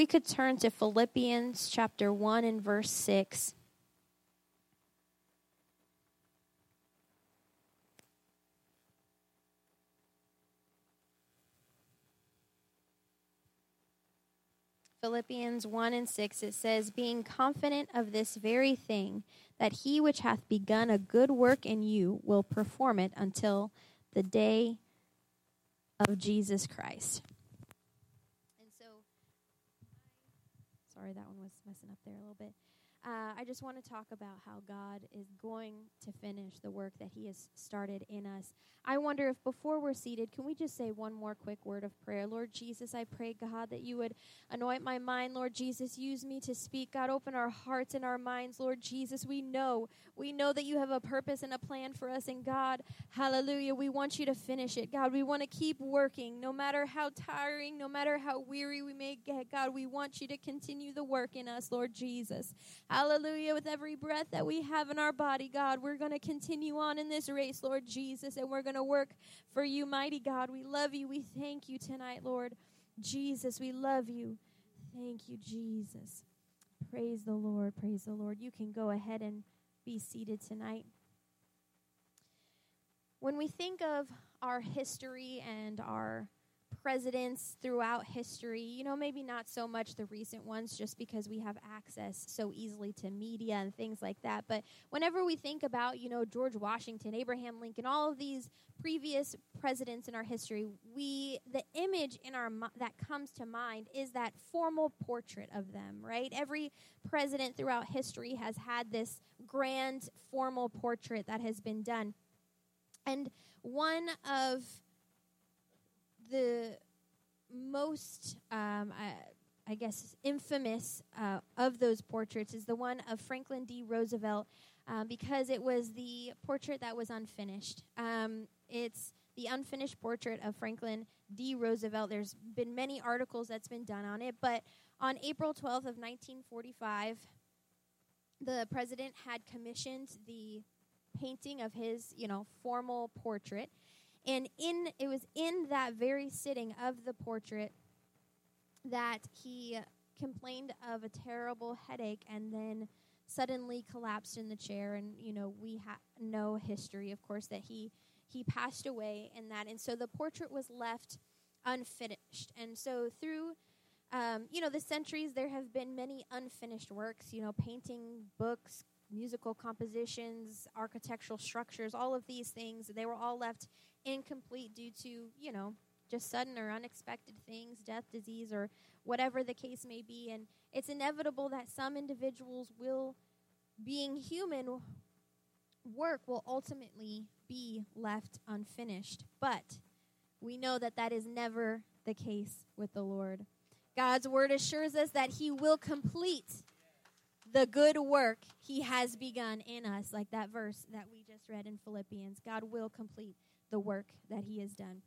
We could turn to Philippians chapter 1 and verse 6. Philippians 1 and 6, it says, Being confident of this very thing, that he which hath begun a good work in you will perform it until the day of Jesus Christ. And so, sorry, that one was messing up there a little bit uh, I just want to talk about how God is going to finish the work that He has started in us. I wonder if before we're seated, can we just say one more quick word of prayer? Lord Jesus, I pray, God, that you would anoint my mind. Lord Jesus, use me to speak. God, open our hearts and our minds. Lord Jesus, we know, we know that you have a purpose and a plan for us. And God, hallelujah, we want you to finish it. God, we want to keep working no matter how tiring, no matter how weary we may get. God, we want you to continue the work in us, Lord Jesus. Hallelujah. With every breath that we have in our body, God, we're going to continue on in this race, Lord Jesus, and we're going to work for you, mighty God. We love you. We thank you tonight, Lord Jesus. We love you. Thank you, Jesus. Praise the Lord. Praise the Lord. You can go ahead and be seated tonight. When we think of our history and our presidents throughout history, you know, maybe not so much the recent ones just because we have access so easily to media and things like that. But whenever we think about, you know, George Washington, Abraham Lincoln, all of these previous presidents in our history, we the image in our that comes to mind is that formal portrait of them, right? Every president throughout history has had this grand formal portrait that has been done. And one of the most, um, I, I, guess, infamous uh, of those portraits is the one of Franklin D. Roosevelt um, because it was the portrait that was unfinished. Um, it's the unfinished portrait of Franklin D. Roosevelt. There's been many articles that's been done on it, but on April 12th of 1945, the president had commissioned the painting of his, you know, formal portrait. And in it was in that very sitting of the portrait that he complained of a terrible headache and then suddenly collapsed in the chair. And you know we ha- know history of course that he he passed away in that. And so the portrait was left unfinished. And so through um, you know the centuries there have been many unfinished works you know painting books musical compositions architectural structures all of these things they were all left incomplete due to, you know, just sudden or unexpected things, death, disease, or whatever the case may be. And it's inevitable that some individuals will, being human, work will ultimately be left unfinished. But we know that that is never the case with the Lord. God's word assures us that He will complete the good work He has begun in us, like that verse that we just read in Philippians. God will complete the work that He has done.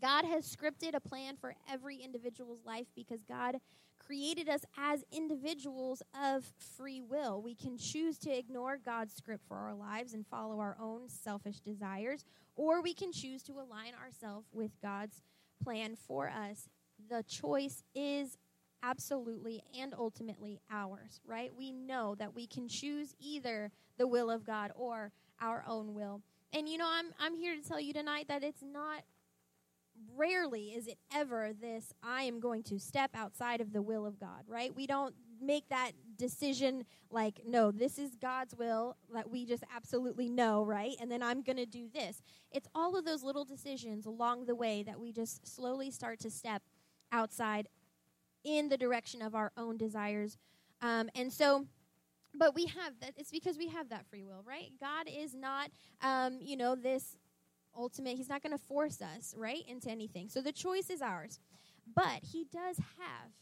God has scripted a plan for every individual's life because God created us as individuals of free will. We can choose to ignore God's script for our lives and follow our own selfish desires, or we can choose to align ourselves with God's plan for us. The choice is absolutely and ultimately ours, right? We know that we can choose either the will of God or our own will. And you know, I'm I'm here to tell you tonight that it's not rarely is it ever this I am going to step outside of the will of God, right? We don't make that decision like no, this is God's will that we just absolutely know, right? And then I'm going to do this. It's all of those little decisions along the way that we just slowly start to step outside in the direction of our own desires. Um, and so but we have that it's because we have that free will right? God is not um, you know this ultimate he's not going to force us right into anything. So the choice is ours. But he does have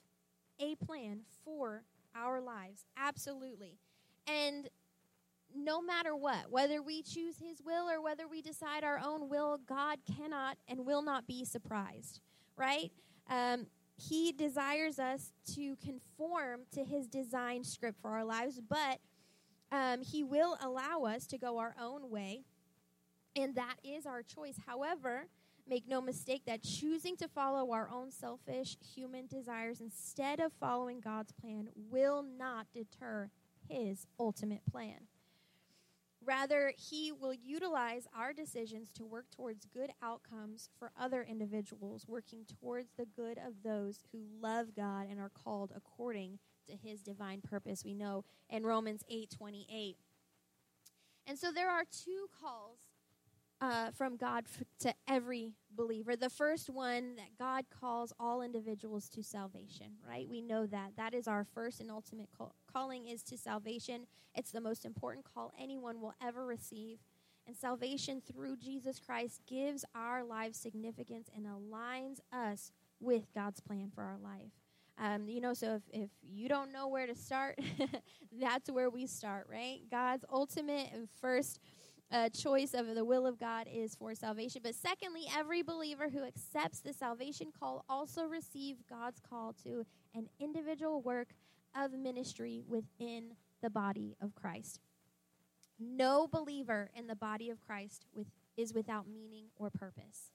a plan for our lives absolutely. And no matter what whether we choose his will or whether we decide our own will god cannot and will not be surprised right? Um, he desires us to conform to his design script for our lives, but um, he will allow us to go our own way, and that is our choice. However, Make no mistake that choosing to follow our own selfish human desires instead of following God's plan will not deter his ultimate plan. Rather, he will utilize our decisions to work towards good outcomes for other individuals, working towards the good of those who love God and are called according to his divine purpose. We know in Romans 8 28. And so there are two calls uh, from God f- to every believer. The first one that God calls all individuals to salvation, right? We know that. That is our first and ultimate call. Calling is to salvation. It's the most important call anyone will ever receive. And salvation through Jesus Christ gives our lives significance and aligns us with God's plan for our life. Um, you know, so if, if you don't know where to start, that's where we start, right? God's ultimate and first uh, choice of the will of God is for salvation. But secondly, every believer who accepts the salvation call also receive God's call to an individual work of ministry within the body of Christ. No believer in the body of Christ with, is without meaning or purpose.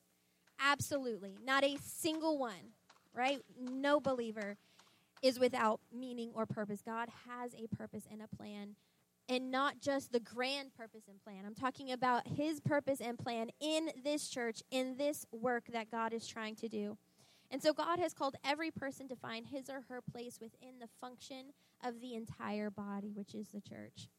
Absolutely. Not a single one, right? No believer is without meaning or purpose. God has a purpose and a plan and not just the grand purpose and plan. I'm talking about his purpose and plan in this church, in this work that God is trying to do. And so God has called every person to find his or her place within the function of the entire body, which is the church.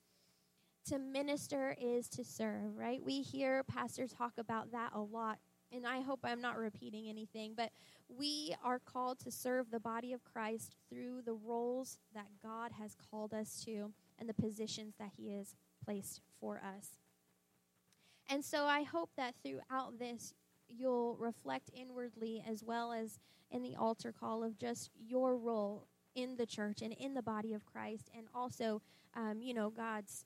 To minister is to serve, right? We hear pastors talk about that a lot, and I hope I'm not repeating anything, but we are called to serve the body of Christ through the roles that God has called us to and the positions that He has placed for us. And so I hope that throughout this, you'll reflect inwardly as well as in the altar call of just your role in the church and in the body of Christ, and also, um, you know, God's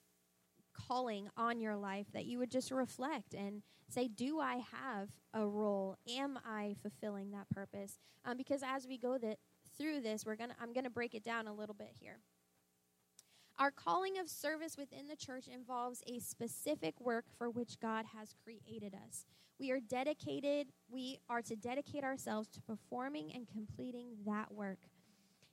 calling on your life that you would just reflect and say, Do I have a role? Am I fulfilling that purpose? Um, because as we go that through this, we're gonna I'm gonna break it down a little bit here. Our calling of service within the church involves a specific work for which God has created us. We are dedicated, we are to dedicate ourselves to performing and completing that work.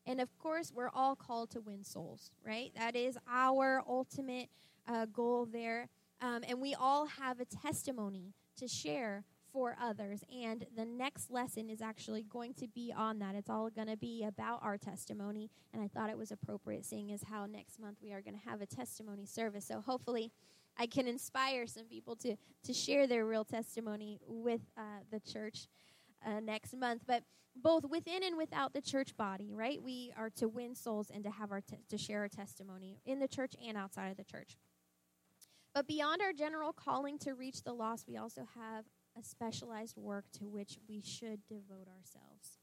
And of course, we're all called to win souls, right? That is our ultimate uh, goal there. Um, and we all have a testimony to share for others. And the next lesson is actually going to be on that. It's all going to be about our testimony. And I thought it was appropriate, seeing as how next month we are going to have a testimony service. So hopefully, I can inspire some people to, to share their real testimony with uh, the church uh, next month. But both within and without the church body, right? We are to win souls and to have our te- to share our testimony in the church and outside of the church. But beyond our general calling to reach the lost, we also have a specialized work to which we should devote ourselves.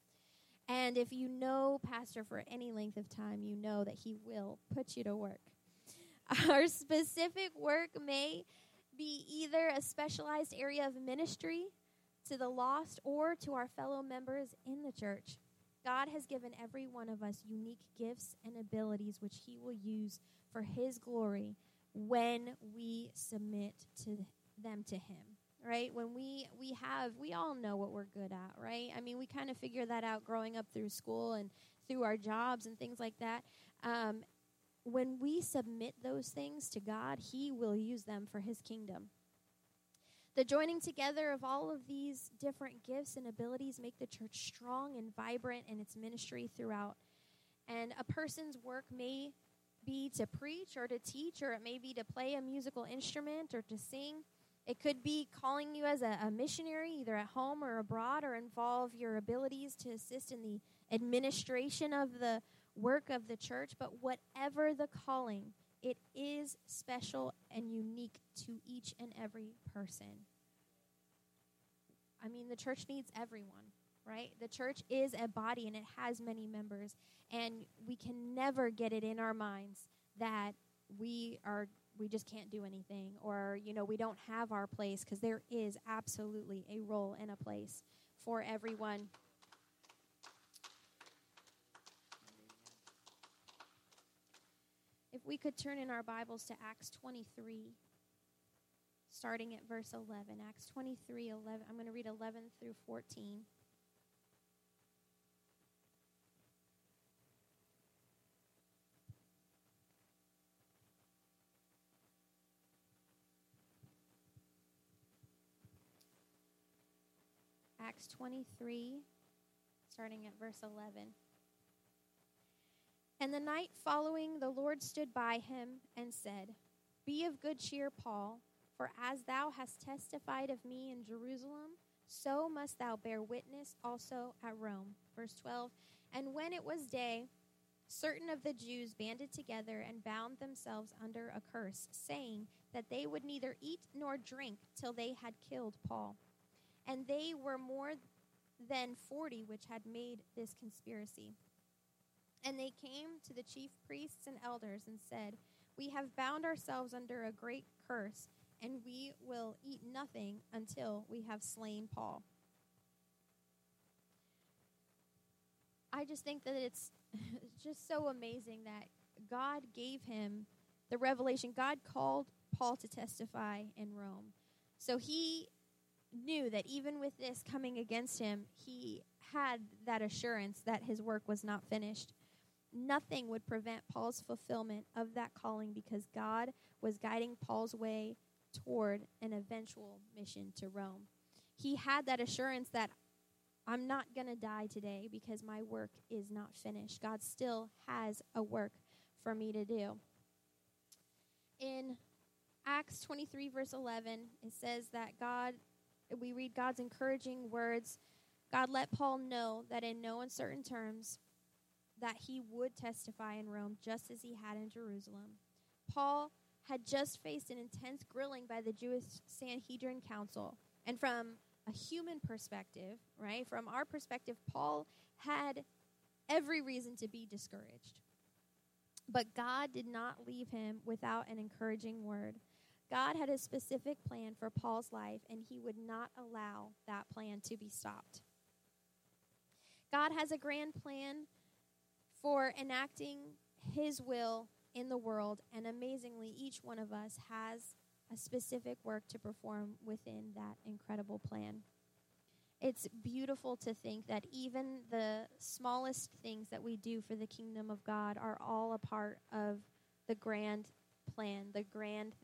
And if you know Pastor for any length of time, you know that he will put you to work. Our specific work may be either a specialized area of ministry to the lost or to our fellow members in the church. God has given every one of us unique gifts and abilities which he will use for his glory when we submit to them to him right? When we we have we all know what we're good at right? I mean we kind of figure that out growing up through school and through our jobs and things like that. Um, when we submit those things to god he will use them for his kingdom. The joining together of all of these different gifts and abilities make the church strong and vibrant in its ministry throughout. And a person's work may be to preach or to teach or it may be to play a musical instrument or to sing. It could be calling you as a, a, missionary, either at home or abroad, or involve your abilities to assist in the administration of the work of the church. But whatever the calling, it is special and unique to each and every person. I mean, the church needs everyone, right? The church is a body and it has many members, and we can never get it in our minds that we are we just can't do anything or you know we don't have our place because there is absolutely a role and a place for everyone if we could turn in our bibles to acts 23 starting at verse 11. Acts 23, 11. I'm going to read 11 through 14. Acts 23, starting at verse 11. And the night following, the Lord stood by him and said, Be of good cheer, Paul, for as thou hast testified of me in Jerusalem, so must thou bear witness also at Rome. Verse 12. And when it was day, certain of the Jews banded together and bound themselves under a curse, saying that they would neither eat nor drink till they had killed Paul. And they were more than forty which had made this conspiracy. And they came to the chief priests and elders and said, We have bound ourselves under a great curse, and we will eat nothing until we have slain Paul. I just think that it's just so amazing that God gave him the revelation. God called Paul to testify in Rome. So he knew that even with this coming against him, he had that assurance that his work was not finished nothing would prevent Paul's fulfillment of that calling because God was guiding Paul's way toward an eventual mission to Rome. He had that assurance that I'm not going to die today because my work is not finished. God still has a work for me to do. In Acts 23, verse 11, it says that God, we read God's encouraging words. God let Paul know that in no uncertain terms, that he would testify in Rome just as he had in Jerusalem. Paul had just faced an intense grilling by the Jewish Sanhedrin Council. And from a human perspective, right, from our perspective, Paul had every reason to be discouraged. But God did not leave him without an encouraging word. God had a specific plan for Paul's life, and he would not allow that plan to be stopped. God has a grand plan for enacting His will in the world. And amazingly, each one of us has a specific work to perform within that incredible plan. It's beautiful to think that even the smallest things that we do for the kingdom of God are all a part of the grand plan, the grand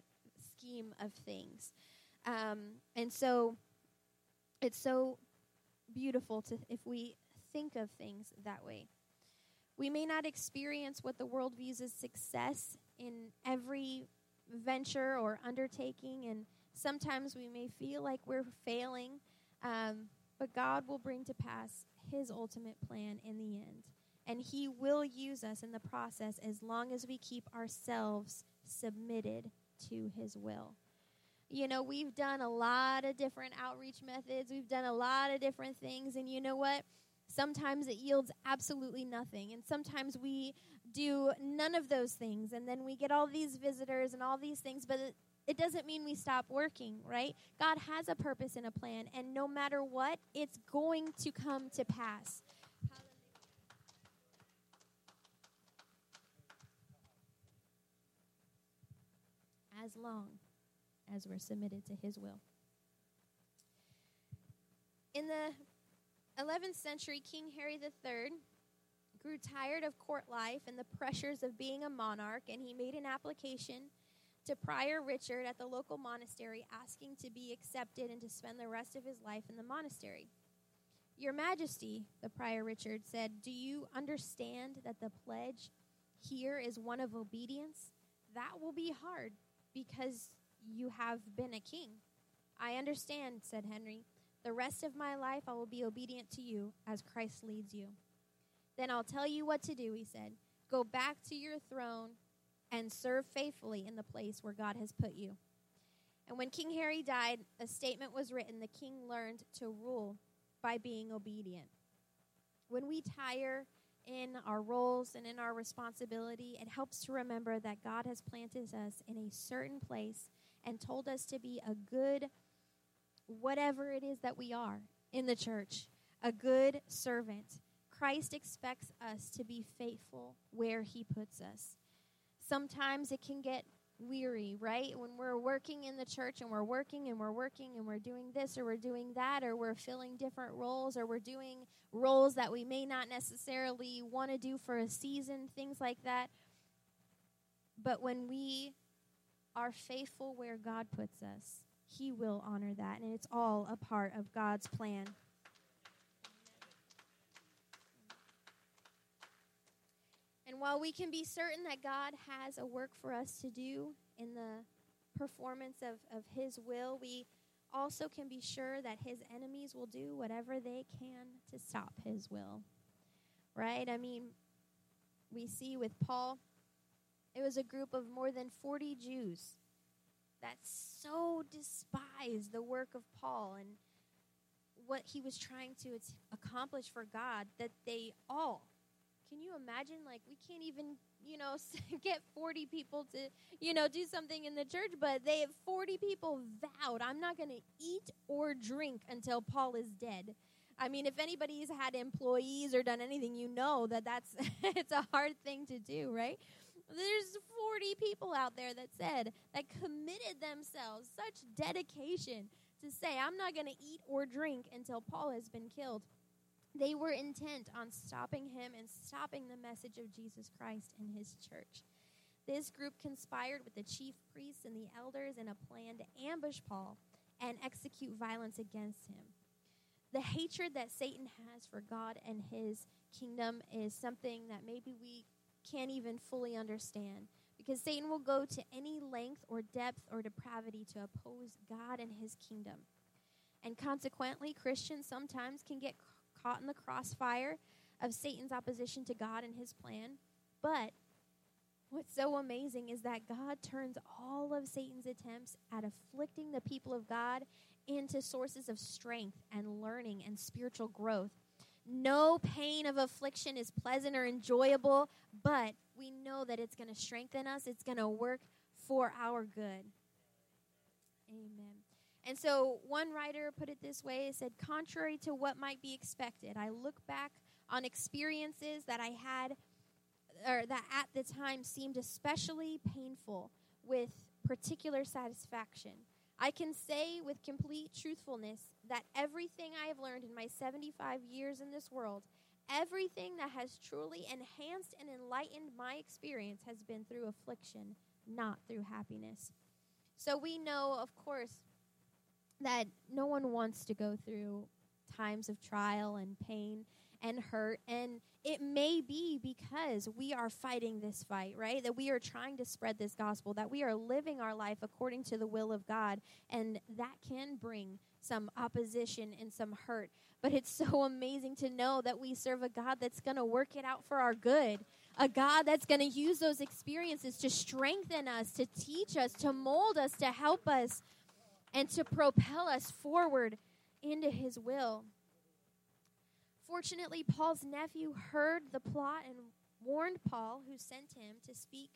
scheme of things. Um, and so it's so beautiful to if we think of things that way. We may not experience what the world views as success in every venture or undertaking, and sometimes we may feel like we're failing, um, but God will bring to pass His ultimate plan in the end. And He will use us in the process as long as we keep ourselves submitted to His will. You know, we've done a lot of different outreach methods, we've done a lot of different things, and you know what? Sometimes it yields absolutely nothing. And sometimes we do none of those things. And then we get all these visitors and all these things, but it, it doesn't mean we stop working, right? God has a purpose and a plan. And no matter what, it's going to come to pass. As long as we're submitted to His will. In the 11th century King Henry III grew tired of court life and the pressures of being a monarch, and he made an application to Prior Richard at the local monastery asking to be accepted and to spend the rest of his life in the monastery. Your Majesty, the Prior Richard said, Do you understand that the pledge here is one of obedience? That will be hard because you have been a king. I understand, said Henry. The rest of my life I will be obedient to you as Christ leads you. Then I'll tell you what to do, he said. Go back to your throne and serve faithfully in the place where God has put you. And when King Harry died, a statement was written the king learned to rule by being obedient. When we tire in our roles and in our responsibility, it helps to remember that God has planted us in a certain place and told us to be a good whatever it is that we are in the church, a good servant. Christ expects us to be faithful where he puts us. Sometimes it can get weary, right? When we're working in the church and we're working and we're working and we're doing this or we're doing that or we're filling different roles or we're doing roles that we may not necessarily want to do for a season, things like that. But when we are faithful where God puts us, He will honor that. And it's all a part of God's plan. And while we can be certain that God has a work for us to do in the performance of, of His will, we also can be sure that His enemies will do whatever they can to stop His will. Right? I mean, we see with Paul, it was a group of more than 40 Jews that so despised the work of Paul and what he was trying to accomplish for God that they all can you imagine? Like, we can't even, you know, get 40 people to, you know, do something in the church, but they have 40 people vowed, I'm not going to eat or drink until Paul is dead. I mean, if anybody's had employees or done anything, you know that that's it's a hard thing to do, right? There's 40 people out there that said that committed themselves such dedication to say, I'm not going to eat or drink until Paul has been killed. They were intent on stopping him and stopping the message of Jesus Christ in his church. This group conspired with the chief priests and the elders in a plan to ambush Paul and execute violence against him. The hatred that Satan has for God and his kingdom is something that maybe we can't even fully understand because Satan will go to any length or depth or depravity to oppose God and his kingdom. And consequently, Christians sometimes can get caught in the crossfire of Satan's opposition to God and his plan. But what's so amazing is that God turns all of Satan's attempts at afflicting the people of God into sources of strength and learning and spiritual growth. No pain of affliction is pleasant or enjoyable, but we know that it's going to strengthen us, it's going to work for our good. Amen. And so one writer put it this way it said, Contrary to what might be expected, I look back on experiences that I had or that at the time seemed especially painful with particular satisfaction. I can say with complete truthfulness that everything I have learned in my 75 years in this world, everything that has truly enhanced and enlightened my experience has been through affliction, not through happiness. So we know, of course, that no one wants to go through times of trial and pain and hurt. And it may be because we are fighting this fight, right? That we are trying to spread this gospel, that we are living our life according to the will of God. And that can bring some opposition and some hurt. But it's so amazing to know that we serve a God that's going to work it out for our good. A God that's going to use those experiences to strengthen us, to teach us, to mold us, to help us and to propel us forward into his will. Fortunately, Paul's nephew heard the plot and warned Paul, who sent him to speak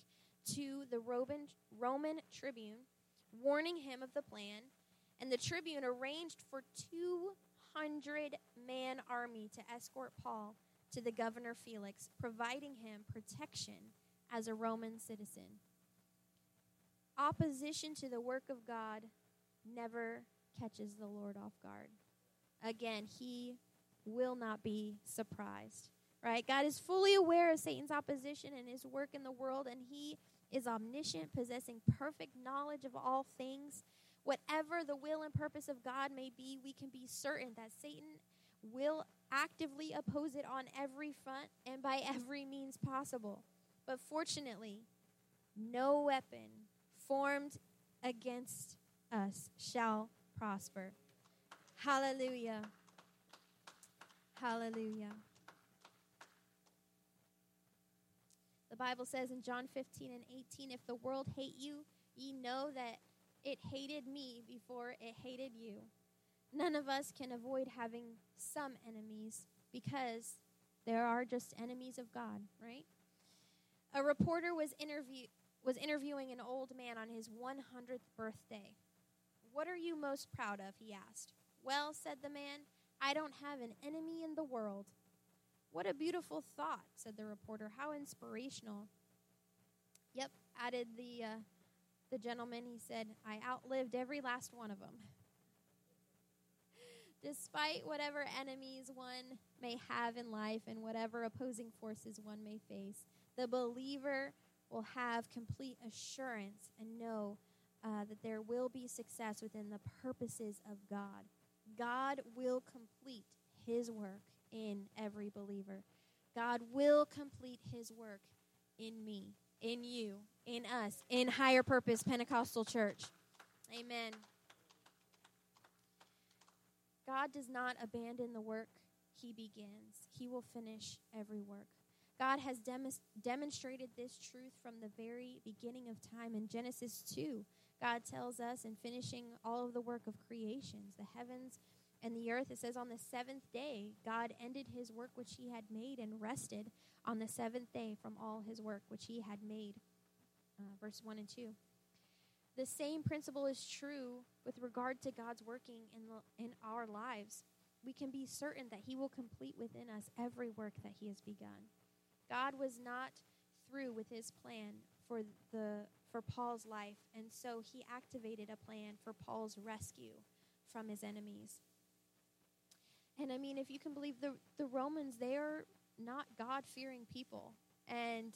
to the Roman, Roman tribune, warning him of the plan. And the tribune arranged for 200 man army to escort Paul to the governor Felix, providing him protection as a Roman citizen. Opposition to the work of God never catches the Lord off guard. Again, he will not be surprised. Right? God is fully aware of Satan's opposition and his work in the world, and he is omniscient, possessing perfect knowledge of all things. Whatever the will and purpose of God may be, we can be certain that Satan will actively oppose it on every front and by every means possible. But fortunately, no weapon formed against us shall prosper. Hallelujah. Hallelujah. The Bible says in John 15 and 18 if the world hate you, ye know that it hated me before it hated you. None of us can avoid having some enemies because there are just enemies of God, right? A reporter was interview was interviewing an old man on his 100th birthday. What are you most proud of? he asked. Well, said the man, I don't have an enemy in the world. What a beautiful thought, said the reporter. How inspirational. Yep, added the uh, the gentleman, he said, I outlived every last one of them. Despite whatever enemies one may have in life and whatever opposing forces one may face, the believer will have complete assurance and know uh, that there will be success within the purposes of God. God will complete his work in every believer. God will complete his work in me, in you, in us, in Higher Purpose Pentecostal Church. Amen. God does not abandon the work he begins, he will finish every work. God has dem- demonstrated this truth from the very beginning of time in Genesis 2. God tells us in finishing all of the work of creations, the heavens and the earth, it says, On the seventh day, God ended his work which he had made and rested on the seventh day from all his work which he had made. Uh, verse 1 and 2. The same principle is true with regard to God's working in, the, in our lives. We can be certain that he will complete within us every work that he has begun. God was not through with his plan for the for Paul's life, and so he activated a plan for Paul's rescue from his enemies. And I mean, if you can believe the, the Romans, they are not God fearing people. And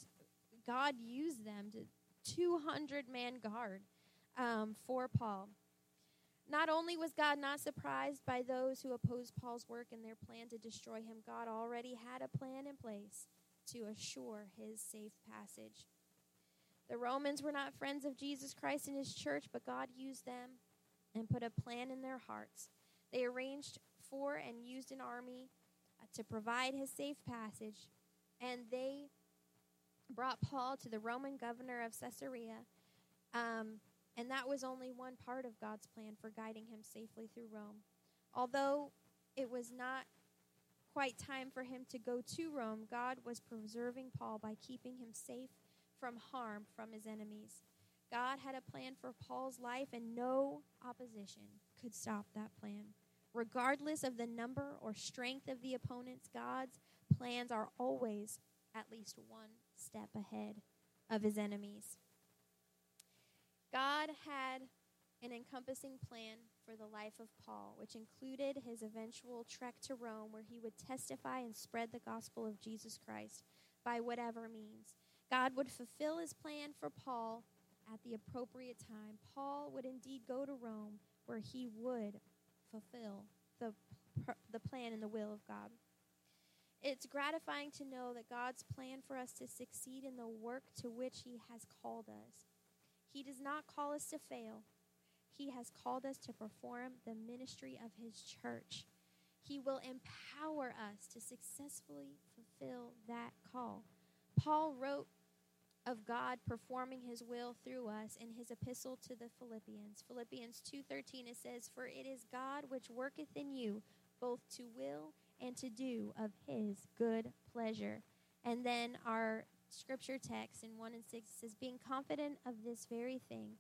God used them to 200 man guard um, for Paul. Not only was God not surprised by those who opposed Paul's work and their plan to destroy him, God already had a plan in place to assure his safe passage. The Romans were not friends of Jesus Christ and his church, but God used them and put a plan in their hearts. They arranged for and used an army uh, to provide his safe passage, and they brought Paul to the Roman governor of Caesarea. Um, and that was only one part of God's plan for guiding him safely through Rome. Although it was not quite time for him to go to Rome, God was preserving Paul by keeping him safe from harm from his enemies. God had a plan for Paul's life, and no opposition could stop that plan. Regardless of the number or strength of the opponents, God's plans are always at least one step ahead of his enemies. God had an encompassing plan for the life of Paul, which included his eventual trek to Rome, where he would testify and spread the gospel of Jesus Christ by whatever means. God would fulfill his plan for Paul at the appropriate time. Paul would indeed go to Rome, where he would fulfill the, the plan and the will of God. It's gratifying to know that God's plan for us to succeed in the work to which He has called us. He does not call us to fail, He has called us to perform the ministry of His church. He will empower us to successfully fulfill that call. Paul wrote of God performing his will through us in his epistle to the Philippians. Philippians 2:13 it says, "For it is God which worketh in you both to will and to do of his good pleasure." And then our scripture text in 1 and 6 says, "Being confident of this very thing,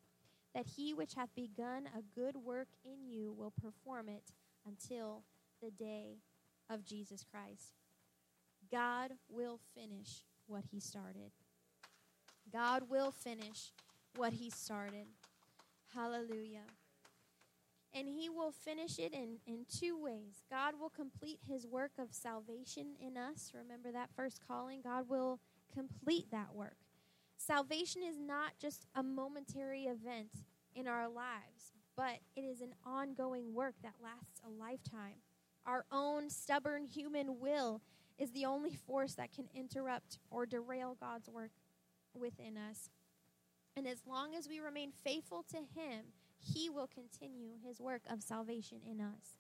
that he which hath begun a good work in you will perform it until the day of Jesus Christ." God will finish what he started. God will finish what He started. Hallelujah. And He will finish it in, in two ways. God will complete His work of salvation in us. Remember that first calling? God will complete that work. Salvation is not just a momentary event in our lives, but it is an ongoing work that lasts a lifetime. Our own stubborn human will is the only force that can interrupt or derail God's work within us. And as long as we remain faithful to Him, He will continue His work of salvation in us.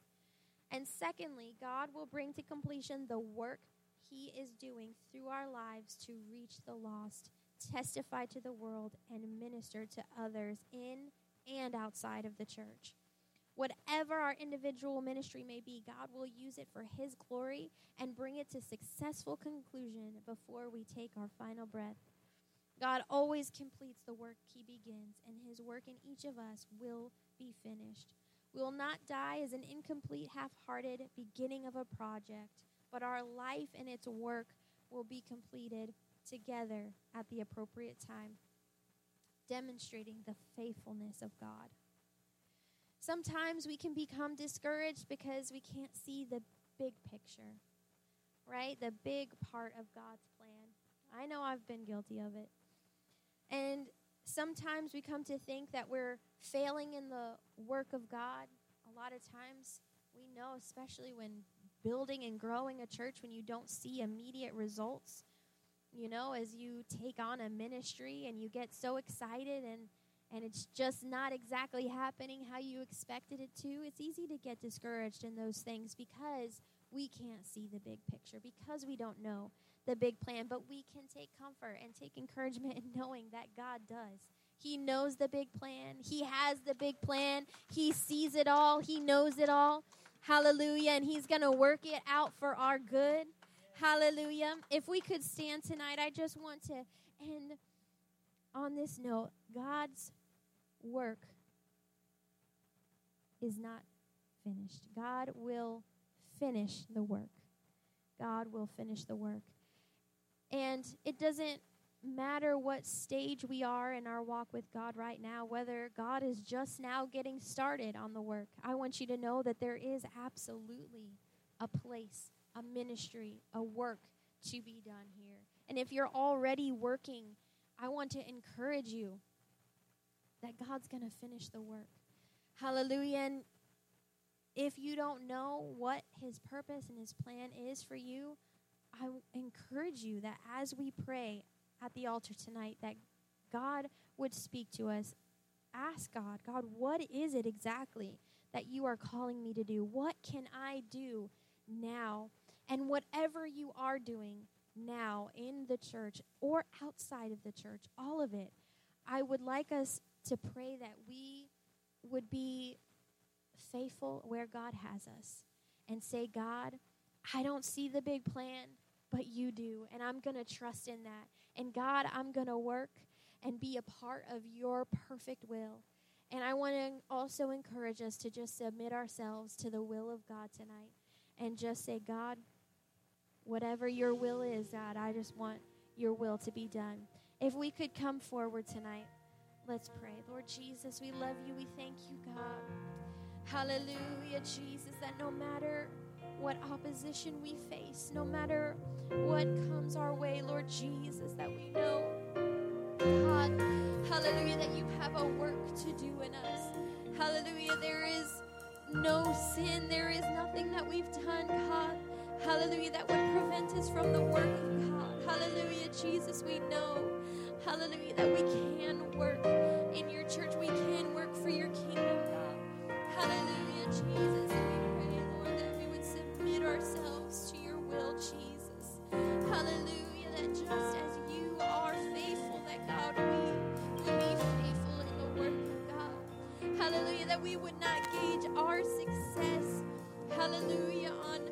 And secondly, God will bring to completion the work He is doing through our lives to reach the lost, testify to the world, and minister to others in and outside of the church. Whatever our individual ministry may be, God will use it for His glory and bring it to successful conclusion before we take our final breath. God always completes the work he begins, and his work in each of us will be finished. We will not die as an incomplete, half hearted beginning of a project, but our life and its work will be completed together at the appropriate time. demonstrating the faithfulness of God. Sometimes we can become discouraged because we can't see the big picture, right? The big part of God's plan. I know I've been guilty of it. And sometimes we come to think that we're failing in the work of God. A lot of times we know, especially when building and growing a church, when you don't see immediate results, you know, as you take on a ministry and you get so excited and and it's just not exactly happening how you expected it to, it's easy to get discouraged in those things because we can't see the big picture, because we don't know the big plan. But we can take comfort and take encouragement in knowing that God does. He knows the big plan, He has the big plan, He sees it all, He knows it all. Hallelujah. And He's going to work it out for our good. Hallelujah. If we could stand tonight, I just want to end on this note God's work is not finished. God will finish the work. God will finish the work. And it doesn't matter what stage we are in our walk with God right now, whether God is just now getting started on the work. I want you to know that there is absolutely a place a ministry, a work to be done here. And if you're already working, I want to encourage you that God's going to finish the work. Hallelujah. And if you don't know what his purpose and his plan is for you, I encourage you that as we pray at the altar tonight, that God would speak to us. Ask God, God, what is it exactly that you are calling me to do? What can I do now and whatever you are doing now in the church or outside of the church, all of it, I would like us to pray that we would be faithful where God has us and say, God, I don't see the big plan, but you do. And I'm going to trust in that. And God, I'm going to work and be a part of your perfect will. And I want to also encourage us to just submit ourselves to the will of God tonight and just say, God, Whatever your will is, God, I just want your will to be done. If we could come forward tonight, let's pray. Lord Jesus, we love you. We thank you, God. Hallelujah, Jesus, that no matter what opposition we face, no matter what comes our way, Lord Jesus, that we know, God, hallelujah, that you have a work to do in us. Hallelujah, there is no sin, there is nothing that we've done, God Hallelujah, that would prevent us from the work of God. Hallelujah, Jesus, we know, hallelujah, that we can work in your church. We can work for your kingdom, that we would not gauge our success. Hallelujah, on